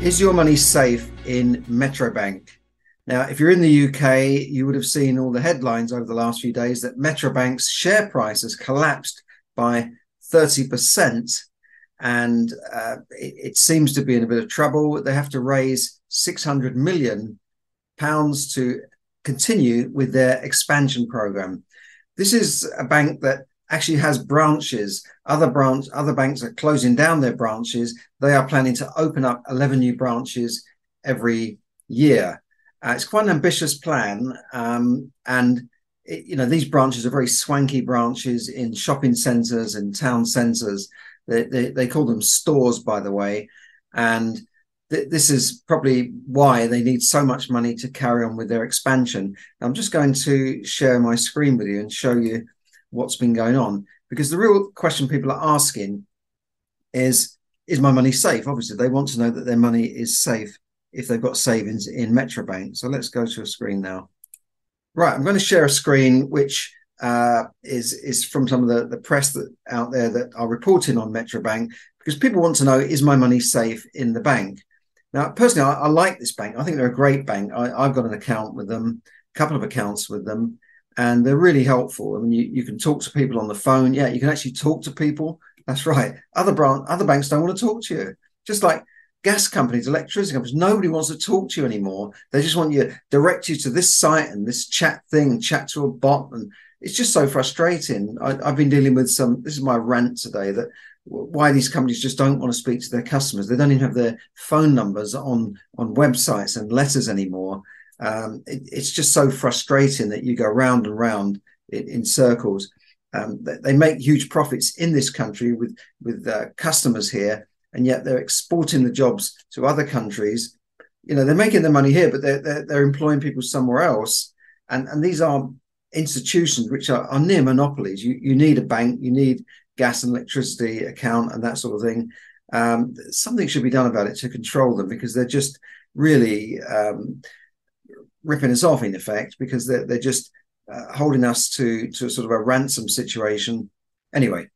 Is your money safe in Metro Bank? Now, if you're in the UK, you would have seen all the headlines over the last few days that Metro Bank's share price has collapsed by 30%. And uh, it, it, seems to be in a bit of trouble. They have to raise 600 million pounds to continue with their expansion program. This is a bank that actually has branches. Other branch, other banks are closing down their branches. They are planning to open up 11 new branches every year. Uh, it's quite an ambitious plan, um, and it, you know these branches are very swanky branches in shopping centres and town centres. They, they, they call them stores, by the way, and th- this is probably why they need so much money to carry on with their expansion. I'm just going to share my screen with you and show you what's been going on. Because the real question people are asking is Is my money safe? Obviously, they want to know that their money is safe if they've got savings in Metro Bank. So let's go to a screen now. Right, I'm going to share a screen which uh, is is from some of the, the press that out there that are reporting on Metro Bank because people want to know is my money safe in the bank. Now, personally, I, I like this bank. I think they're a great bank. I, have got an account with them, a couple of accounts with them, and they're really helpful. I mean, you, you can talk to people on the phone. Yeah, you can actually talk to people. That's right. Other branch, other banks don't want to talk to you. Just like gas companies, electricity companies, nobody wants to talk to you anymore. They just want you direct you to this site and this chat thing, chat to a bot, and it's just so frustrating. I, have been dealing with some. This is my rant today that why these companies just don't want to speak to their customers. They don't even have their phone numbers on on websites and letters anymore. Um, it, it's just so frustrating that you go round and round in, in circles. Um, they make huge profits in this country with with uh, customers here, and yet they're exporting the jobs to other countries. You know, they're making the money here, but they're, they're, they're employing people somewhere else. And and these are institutions which are, are near monopolies. You you need a bank, you need gas and electricity account, and that sort of thing. Um, something should be done about it to control them because they're just really um, ripping us off in effect because they're, they're just uh, holding us to to sort of a ransom situation. Anyway,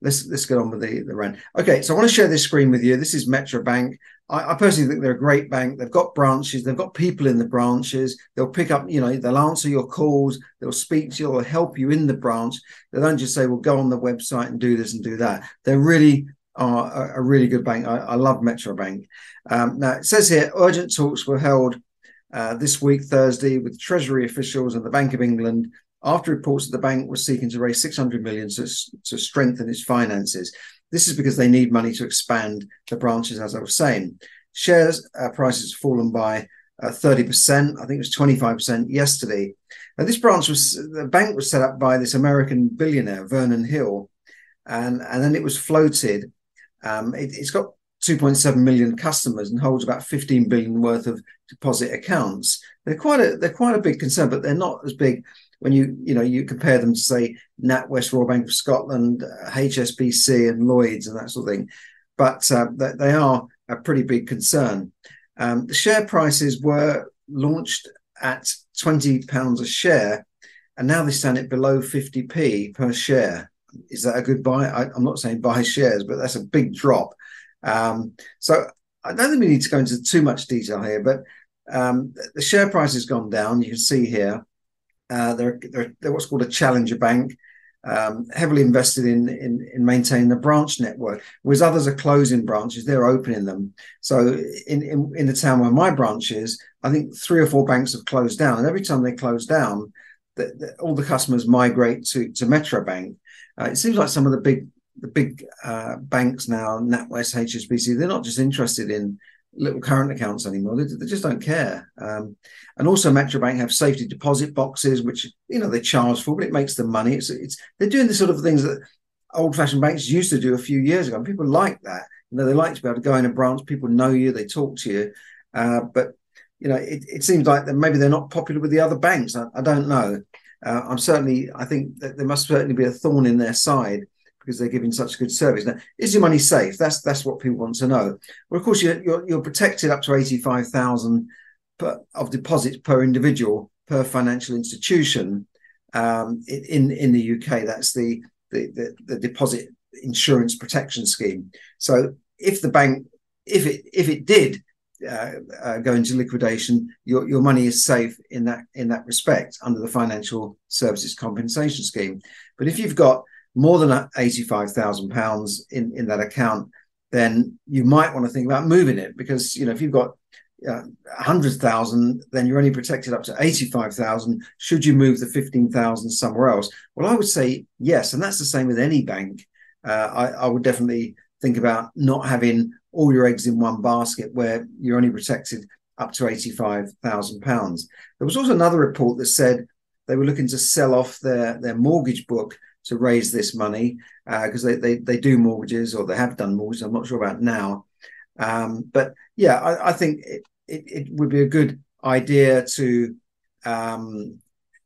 let's let's get on with the the rant. Okay, so I want to share this screen with you. This is Metro Bank. I, I, personally think they're a great bank. They've got branches. They've got people in the branches. They'll pick up. You know, they'll answer your calls. They'll speak to you. They'll help you in the branch. They don't just say, "Well, go on the website and do this and do that." They're really are a, really good bank. I, I love Metro Bank. Um, now it says here, urgent talks were held uh, this week, Thursday, with Treasury officials and the Bank of England after reports that the bank was seeking to raise 600 million to, to strengthen its finances. This is because they need money to expand the branches, as I was saying. Shares uh, prices have fallen by uh, 30%. I think it was 25% yesterday. Now, this branch was, the bank was set up by this American billionaire, Vernon Hill, and, and then it was floated. Um, it, it's got 2.7 million customers and holds about 15 billion worth of deposit accounts. They're quite a they're quite a big concern, but they're not as big when you you know you compare them to say NatWest, Royal Bank of Scotland, HSBC, and Lloyds and that sort of thing. But uh, they are a pretty big concern. Um, the share prices were launched at 20 pounds a share, and now they stand at below 50p per share. Is that a good buy? I, I'm not saying buy shares, but that's a big drop um, so I don't think we need to go into too much detail here, but um, the share price has gone down. You can see here uh, they're, they're, they're, what's called a challenger bank, um, heavily invested in, in, in maintaining the branch network. Whereas others are closing branches, they're opening them. So in, in, in the town where my branch is, I think three or four banks have closed down, and every time they close down, the, the, all the customers migrate to to Metro Bank. Uh, it seems like some of the big the big uh, banks now, NatWest, HSBC, they're not just interested in little current accounts anymore. They, they just don't care. Um, and also, Metro Bank have safety deposit boxes, which you know they charge for, but it makes them money. It's, it's they're doing the sort of things that old-fashioned banks used to do a few years ago. And people like that. You know, they like to be able to go in a branch. People know you, they talk to you, uh, but you know, it, it seems like that maybe they're not popular with the other banks. I, I don't know. Uh, I'm certainly, I think that there must certainly be a thorn in their side because they're giving such good service. Now, is your money safe? That's that's what people want to know. Well, of course, you're you're, you're protected up to eighty five thousand of deposits per individual per financial institution. Um, in in the UK, that's the, the the, the deposit insurance protection scheme. So if the bank, if it if it did uh, uh, go into liquidation, your, your money is safe in that in that respect under the financial services compensation scheme. But if you've got more than eighty five thousand pounds in in that account, then you might want to think about moving it because you know if you've got uh, 100,000, then you're only protected up to 85,000. Should you move the 15,000 somewhere else? Well, I would say yes. And that's the same with any bank. Uh, I, I, would definitely think about not having all your eggs in one basket where you're only protected up to £85,000. There was also another report that said they were looking to sell off their, their mortgage book to raise this money because uh, they, they, they do mortgages or they have done mortgages. I'm not sure about now. Um, but yeah, I, I think it, it, it, would be a good idea to um,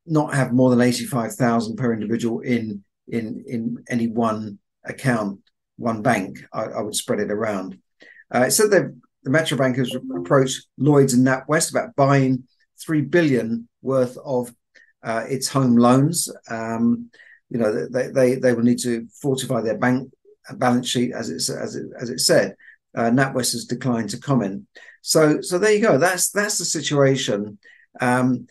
not have more than 85,000 per individual in, in, in any one account, one bank. I, I would spread it around. Uh, said that the Metro Bank has approached Lloyds and NatWest about buying three billion worth of uh, its home loans. Um, you know, they, they they will need to fortify their bank balance sheet, as it as it, as it said. Uh, NatWest has declined to comment. So so there you go. That's that's the situation. Um,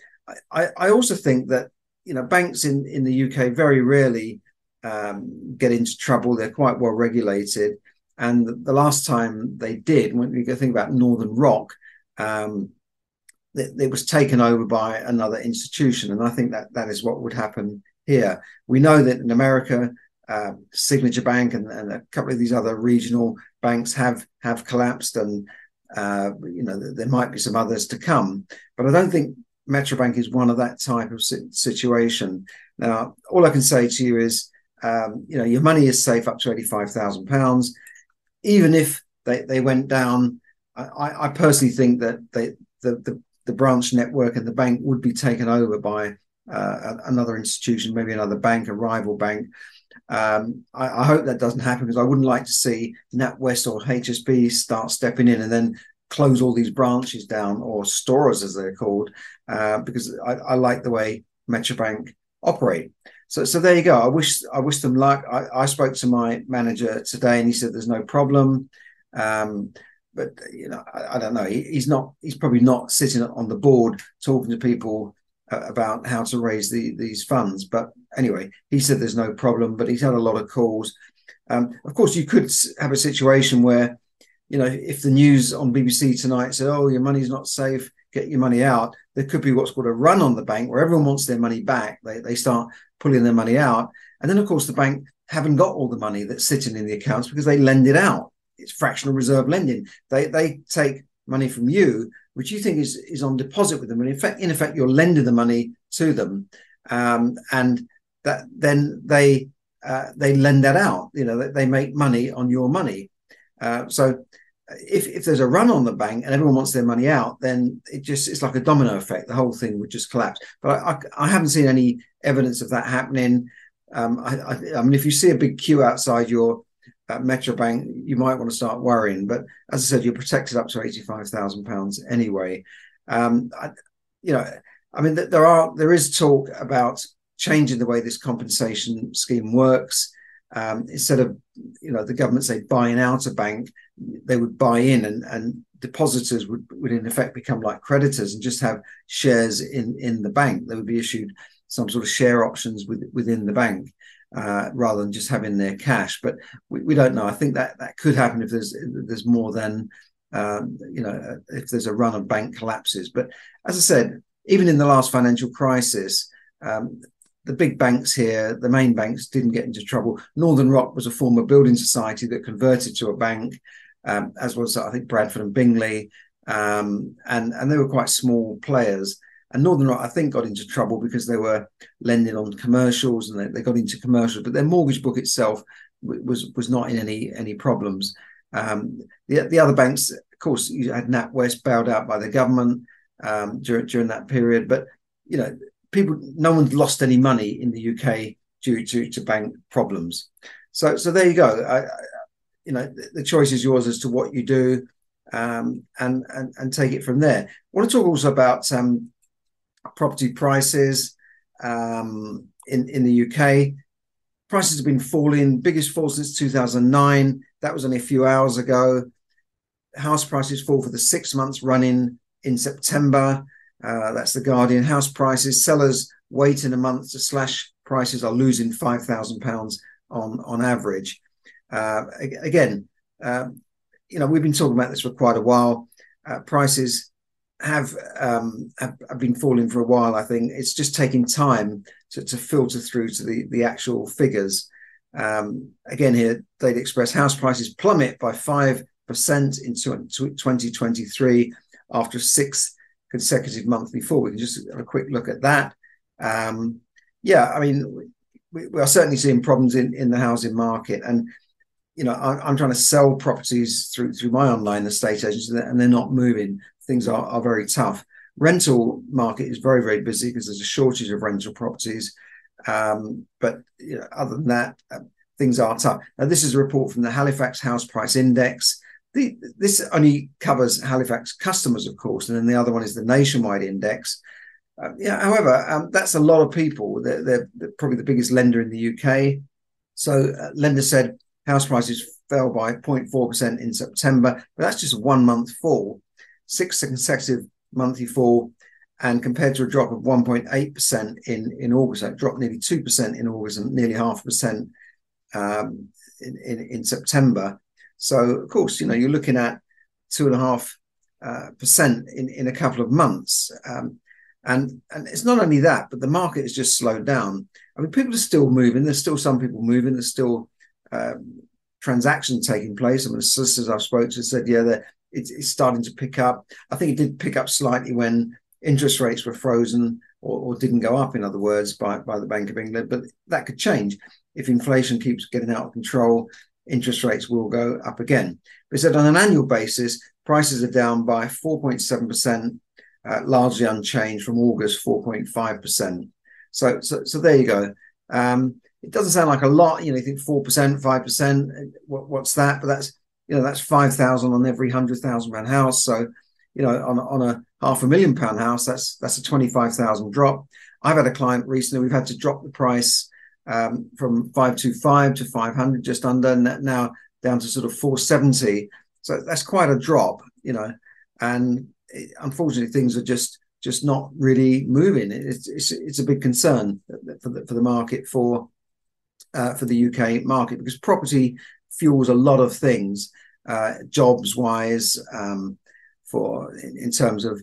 I, I also think that you know banks in in the UK very rarely um, get into trouble. They're quite well regulated. And the, the last time they did, when go think about Northern Rock, um, it, it, was taken over by another institution. And I think that that is what would happen here. We know that in America, uh, Signature Bank and, and, a couple of these other regional banks have have collapsed, and uh, you know there might be some others to come. But I don't think Metro Bank is one of that type of situation. Now, all I can say to you is, um, you know, your money is safe up to eighty-five thousand pounds even if they, they went down, I, I personally think that they, the, the, the branch network and the bank would be taken over by uh, another institution, maybe another bank, a rival bank. Um, I, I, hope that doesn't happen because I wouldn't like to see NatWest or HSB start stepping in and then close all these branches down or stores as they're called, uh, because I, I, like the way Metrobank operate. So, so there you go. I wish I wish them luck. I, I spoke to my manager today, and he said there's no problem. Um, but you know, I, I don't know. He, he's not. He's probably not sitting on the board talking to people about how to raise the, these funds. But anyway, he said there's no problem. But he's had a lot of calls. Um, of course, you could have a situation where, you know, if the news on BBC tonight said, "Oh, your money's not safe," get your money out. There could be what's called a run on the bank where everyone wants their money back. They, they start pulling their money out. And then, of course, the bank haven't got all the money that's sitting in the accounts because they lend it out. It's fractional reserve lending. They, they take money from you, which you think is, is on deposit with them. And in fact, in effect, you're lending the money to them. Um, and that then they uh, they lend that out. You know, they make money on your money. Uh, so if, if there's a run on the bank and everyone wants their money out, then it just it's like a domino effect. The whole thing would just collapse. But I, I, I haven't seen any evidence of that happening. Um, I, I, I, mean, if you see a big queue outside your uh, Metro Bank, you might want to start worrying. But as I said, you're protected up to eighty-five thousand pounds anyway. Um, you know, I mean, there are there is talk about changing the way this compensation scheme works. Um, instead of you know the government say buying out a bank, they would buy in and, and depositors would, would in effect become like creditors and just have shares in, in the bank. They would be issued some sort of share options with, within the bank uh, rather than just having their cash. But we, we don't know. I think that that could happen if there's if there's more than um, you know if there's a run of bank collapses. But as I said, even in the last financial crisis. Um, the big banks here, the main banks, didn't get into trouble. Northern Rock was a former building society that converted to a bank um, as was I think Bradford and Bingley, um, and and they were quite small players. And Northern Rock, I think, got into trouble because they were lending on commercials and they, they got into commercials, but their mortgage book itself was was not in any any problems. Um, the the other banks, of course, you had NatWest bailed out by the government um, during during that period, but you know, people, no one's lost any money in the UK due to to bank problems. So so there you go. I, I, you know, the, the choice is yours as to what you do. Um, and, and and take it from there. I want to talk also about um, property prices um, in in the UK. Prices have been falling, biggest fall since 2009. That was only a few hours ago. House prices fall for the six months running in September. Uh, that's the Guardian. House prices, sellers wait in a month to slash prices are losing five thousand pounds on on average. Uh, again, uh, you know we've been talking about this for quite a while. Uh, prices have, um, have, have been falling for a while. I think it's just taking time to, to filter through to the the actual figures. Um, again, here, Daily Express house prices plummet by five percent in 2023 after six consecutive monthly fall. We can just have a quick look at that. Um, yeah, I mean, we, we, are certainly seeing problems in, in the housing market, and you know, I, am trying to sell properties through through my online estate agents, and they're not moving. Things are, are very tough. Rental market is very very busy because there's a shortage of rental properties. Um, but you know, other than that, uh, things are tough. Now, this is a report from the Halifax House Price Index. The, this only covers Halifax customers, of course, and then the other one is the nationwide index. Uh, yeah, however, um, that's a lot of people. They're, they're, they're, probably the biggest lender in the UK. So, uh, lender said house prices fell by 0.4% in September, but that's just one month fall, six consecutive monthly fall. And compared to a drop of 1.8% in, in August, that dropped nearly 2% in August and nearly half a percent um, in, in, in September. So, of course, you know, you're looking at two and a half uh, percent in, in a couple of months. Um, and and it's not only that, but the market has just slowed down. I mean, people are still moving. There's still some people moving. There's still um, transactions taking place. I mean, the solicitors I've spoken to said, yeah, it's, it's, starting to pick up. I think it did pick up slightly when interest rates were frozen or, or, didn't go up, in other words, by, by the Bank of England. But that could change if inflation keeps getting out of control. Interest rates will go up again. But said on an annual basis, prices are down by 4.7%, uh, largely unchanged from August, 4.5%. So, so, so there you go. Um, it doesn't sound like a lot. You know, you think four percent, five percent. What's that? But that's you know that's five thousand on every hundred thousand pound house. So you know, on on a half a million pound house, that's that's a twenty five thousand drop. I've had a client recently. We've had to drop the price um, from five two five to five hundred, just under now down to sort of four seventy. So that's quite a drop, you know. And it, unfortunately, things are just just not really moving. It's it's, it's a big concern for the for the market for uh, for the UK market because property fuels a lot of things, uh, jobs wise, um, for in, in, terms of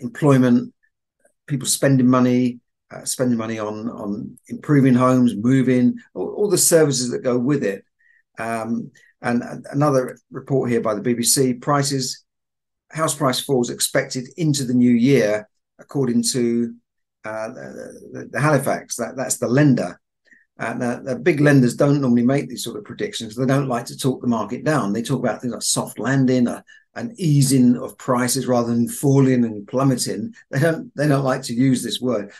employment, people spending money, uh, spending money on on improving homes, moving, all, all the services that go with it. Um, and another report here by the BBC: prices, house price falls expected into the new year, according to uh, the, the, Halifax. That that's the lender. And uh, the big lenders don't normally make these sort of predictions. They don't like to talk the market down. They talk about things like soft landing, uh, an easing of prices rather than falling and plummeting. They don't. They don't like to use this word.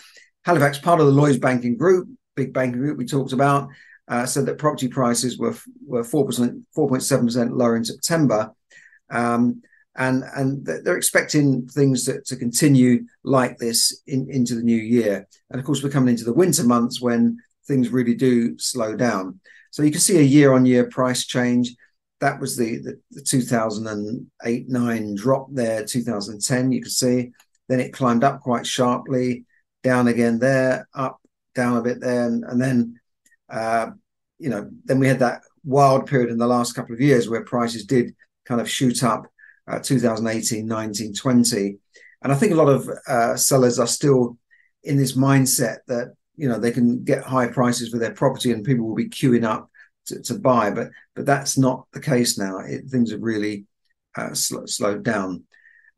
Halifax, part of the Lloyds Banking Group, big banking group we talked about, uh, said that property prices were were four percent, four point seven percent lower in September, um, and and they're expecting things to, to continue like this in, into the new year. And of course, we're coming into the winter months when things really do slow down. So you can see a year on year price change. That was the, the, the 2008 9 drop there, 2010, you can see. Then it climbed up quite sharply, down again there, up, down a bit there. And, and then, uh, you know, then we had that wild period in the last couple of years where prices did kind of shoot up uh, 2018, 19, 20. And I think a lot of uh, sellers are still in this mindset that you know they can get high prices for their property and people will be queuing up to, to buy but but that's not the case now. It, things have really uh, sl- slowed down.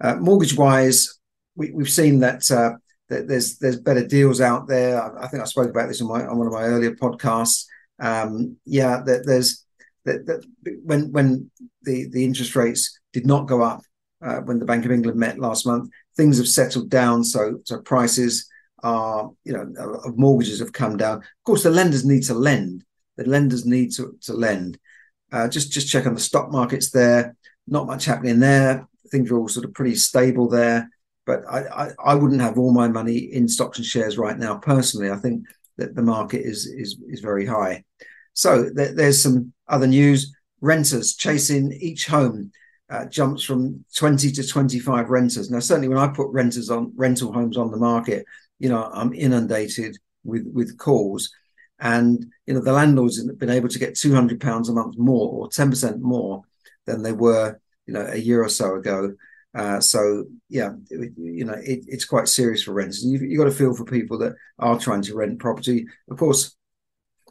Uh, mortgage wise we, we've seen that, uh, that there's there's better deals out there. I, I, think I spoke about this on my on one of my earlier podcasts. Um, yeah that there's that, that when when the the interest rates did not go up uh, when the Bank of England met last month, things have settled down. So so prices are you know of mortgages have come down. Of course, the lenders need to lend. The lenders need to to lend. Uh, just just check on the stock markets there. Not much happening there. Things are all sort of pretty stable there. But I, I, I wouldn't have all my money in stocks and shares right now. Personally, I think that the market is is is very high. So th- there's some other news. Renters chasing each home uh, jumps from 20 to 25 renters. Now, certainly when I put renters on rental homes on the market, you know, I'm inundated with with calls. And you know, the landlords have been able to get 200 pounds a month more or 10% more than they were, you know, a year or so ago. Uh, so yeah, it, you know, it, it's quite serious for renters. You've, you've got to feel for people that are trying to rent property. Of course,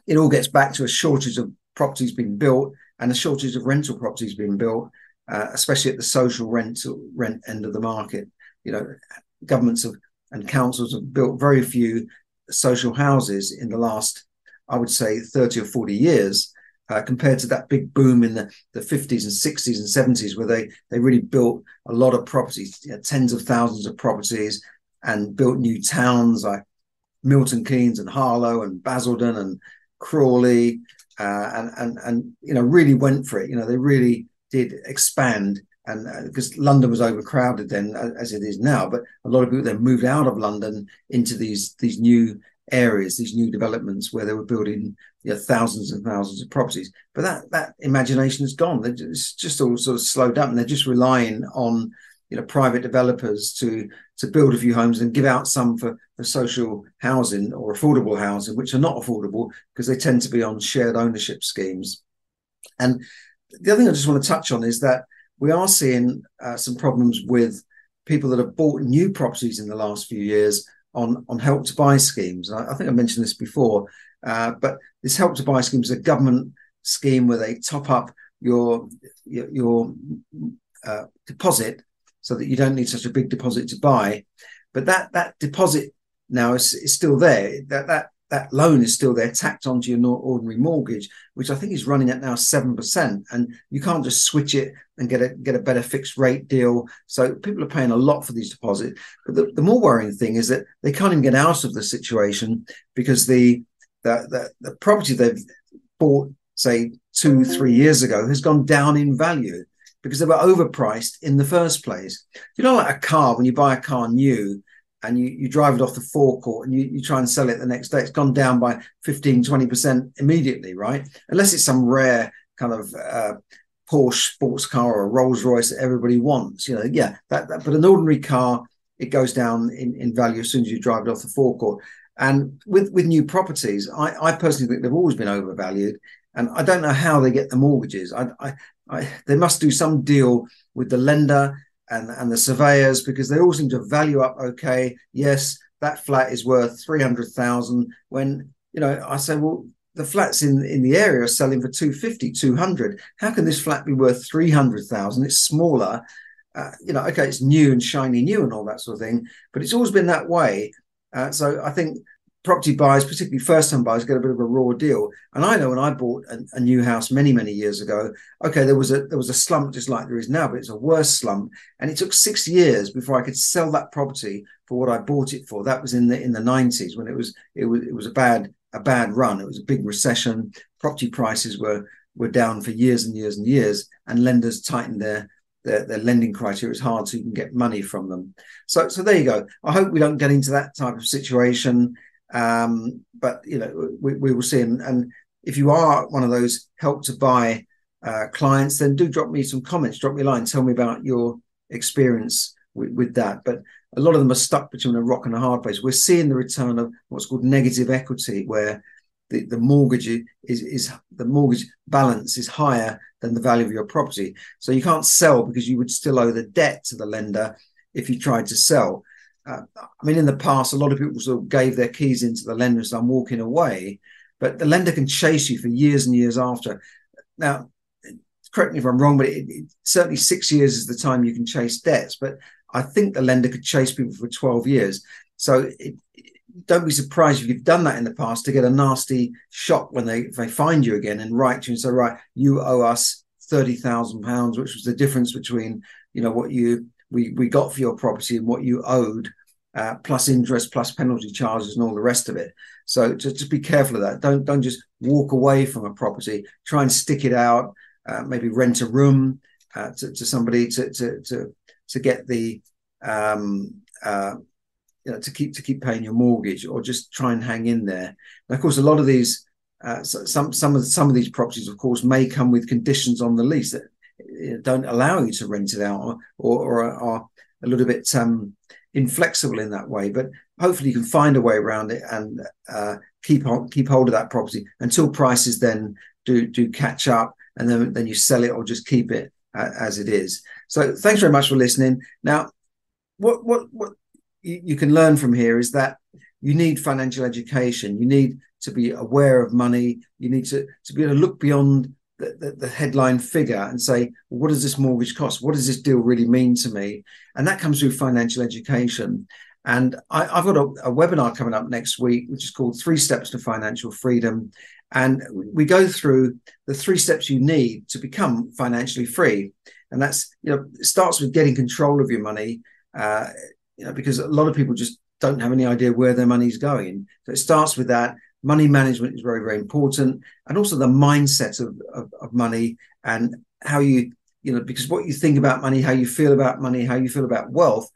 it all gets back to a shortage of properties being built and a shortage of rental properties being built, uh, especially at the social rental rent end of the market. You know, governments have and councils have built very few social houses in the last, I would say, 30 or 40 years. Uh, compared to that big boom in the, the 50s and 60s and 70s, where they, they really built a lot of properties, you know, tens of thousands of properties, and built new towns like Milton Keynes and Harlow and Basildon and Crawley, uh, and and and you know really went for it. You know they really did expand, and because uh, London was overcrowded then, as it is now. But a lot of people then moved out of London into these these new areas, these new developments where they were building you know, thousands and thousands of properties. But that that imagination is gone. It's just all sort of slowed up, and they're just relying on you know private developers to to build a few homes and give out some for, for social housing or affordable housing, which are not affordable because they tend to be on shared ownership schemes. And the other thing I just want to touch on is that we are seeing uh, some problems with people that have bought new properties in the last few years on on help to buy schemes. I, I think I mentioned this before, uh, but this help to buy scheme is a government scheme where they top up your your, your uh, deposit so that you don't need such a big deposit to buy. But that that deposit now is, is still there. That that that loan is still there, tacked onto your ordinary mortgage, which I think is running at now seven percent, and you can't just switch it and get a get a better fixed rate deal. So people are paying a lot for these deposits. But the, the more worrying thing is that they can't even get out of the situation because the the, the, the property they've bought, say two three years ago, has gone down in value because they were overpriced in the first place. You know, like a car, when you buy a car new and you, you drive it off the forecourt and you, you try and sell it the next day, it's gone down by 15, 20% immediately, right? Unless it's some rare kind of uh, Porsche sports car or a Rolls Royce that everybody wants. You know, yeah, that, that, but an ordinary car, it goes down in, in value as soon as you drive it off the forecourt. And with, with new properties, I, I personally think they've always been overvalued. And I don't know how they get the mortgages. I, I, I, they must do some deal with the lender and, and the surveyors because they all seem to value up okay. Yes, that flat is worth 300,000 when, you know, I say, well, the flats in, in the area are selling for 250, 200. How can this flat be worth 300,000? It's smaller. Uh, you know, okay, it's new and shiny new and all that sort of thing, but it's always been that way. Uh, so I think property buyers, particularly first time buyers, get a bit of a raw deal. And I know when I bought a, a, new house many, many years ago, okay, there was a there was a slump just like there is now, but it's a worse slump. And it took six years before I could sell that property for what I bought it for. That was in the in the 90s when it was it was it was a bad a bad run. It was a big recession. Property prices were were down for years and years and years, and lenders tightened their their, their lending criteria. It's hard so you can get money from them. So so there you go. I hope we don't get into that type of situation. Um, but you know, we, we will see. And, and, if you are one of those help to buy uh, clients, then do drop me some comments, drop me a line, tell me about your experience with, with, that. But a lot of them are stuck between a rock and a hard place. We're seeing the return of what's called negative equity, where the, the mortgage is, is the mortgage balance is higher than the value of your property. So you can't sell because you would still owe the debt to the lender if you tried to sell uh, I mean, in the past, a lot of people sort of gave their keys into the lender and said, I'm walking away, but the lender can chase you for years and years after. Now, correct me if I'm wrong, but it, it, certainly six years is the time you can chase debts. But I think the lender could chase people for 12 years. So it, don't be surprised if you've done that in the past to get a nasty shock when they they find you again and write to you and say, right, you owe us thirty thousand pounds, which was the difference between you know what you we we got for your property and what you owed, uh, plus interest, plus penalty charges, and all the rest of it. So just, just be careful of that. Don't don't just walk away from a property. Try and stick it out. Uh, maybe rent a room uh, to, to somebody to to to to get the um, uh, you know, to keep to keep paying your mortgage, or just try and hang in there. And of course, a lot of these uh, some some of some of these properties, of course, may come with conditions on the lease that don't allow you to rent it out, or or, are a little bit um, inflexible in that way. But hopefully, you can find a way around it and uh, keep on keep hold of that property until prices then do do catch up, and then then you sell it or just keep it uh, as it is. So, thanks very much for listening. Now, what what what you, you can learn from here is that you need financial education. You need to be aware of money. You need to, to be able to look beyond the, the, headline figure and say, well, what does this mortgage cost? What does this deal really mean to me? And that comes through financial education. And I, have got a, a, webinar coming up next week, which is called Three Steps to Financial Freedom. And we go through the three steps you need to become financially free. And that's, you know, it starts with getting control of your money, uh, you know, because a lot of people just don't have any idea where their money's going. So it starts with that money management is very very important and also the mindset of, of, of, money and how you you know because what you think about money how you feel about money how you feel about wealth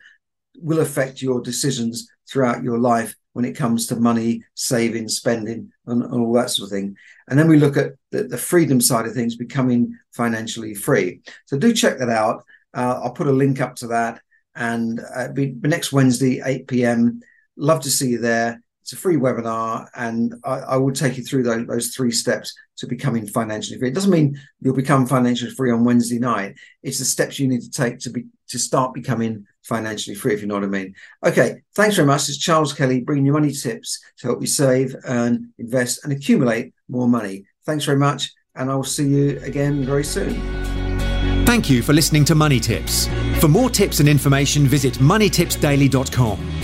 will affect your decisions throughout your life when it comes to money saving spending and, and all that sort of thing. And then we look at the, the, freedom side of things becoming financially free. So do check that out. Uh, i'll put a link up to that and uh, be, next wednesday 8 p.m love to see you there it's a free webinar, and I, I will take you through those, those, three steps to becoming financially free. It doesn't mean you'll become financially free on Wednesday night. It's the steps you need to take to be to start becoming financially free, if you know what I mean. Okay, thanks very much. It's Charles Kelly bringing you money tips to help you save, earn, invest, and accumulate more money. Thanks very much, and I'll see you again very soon. Thank you for listening to Money Tips. For more tips and information, visit moneytipsdaily.com.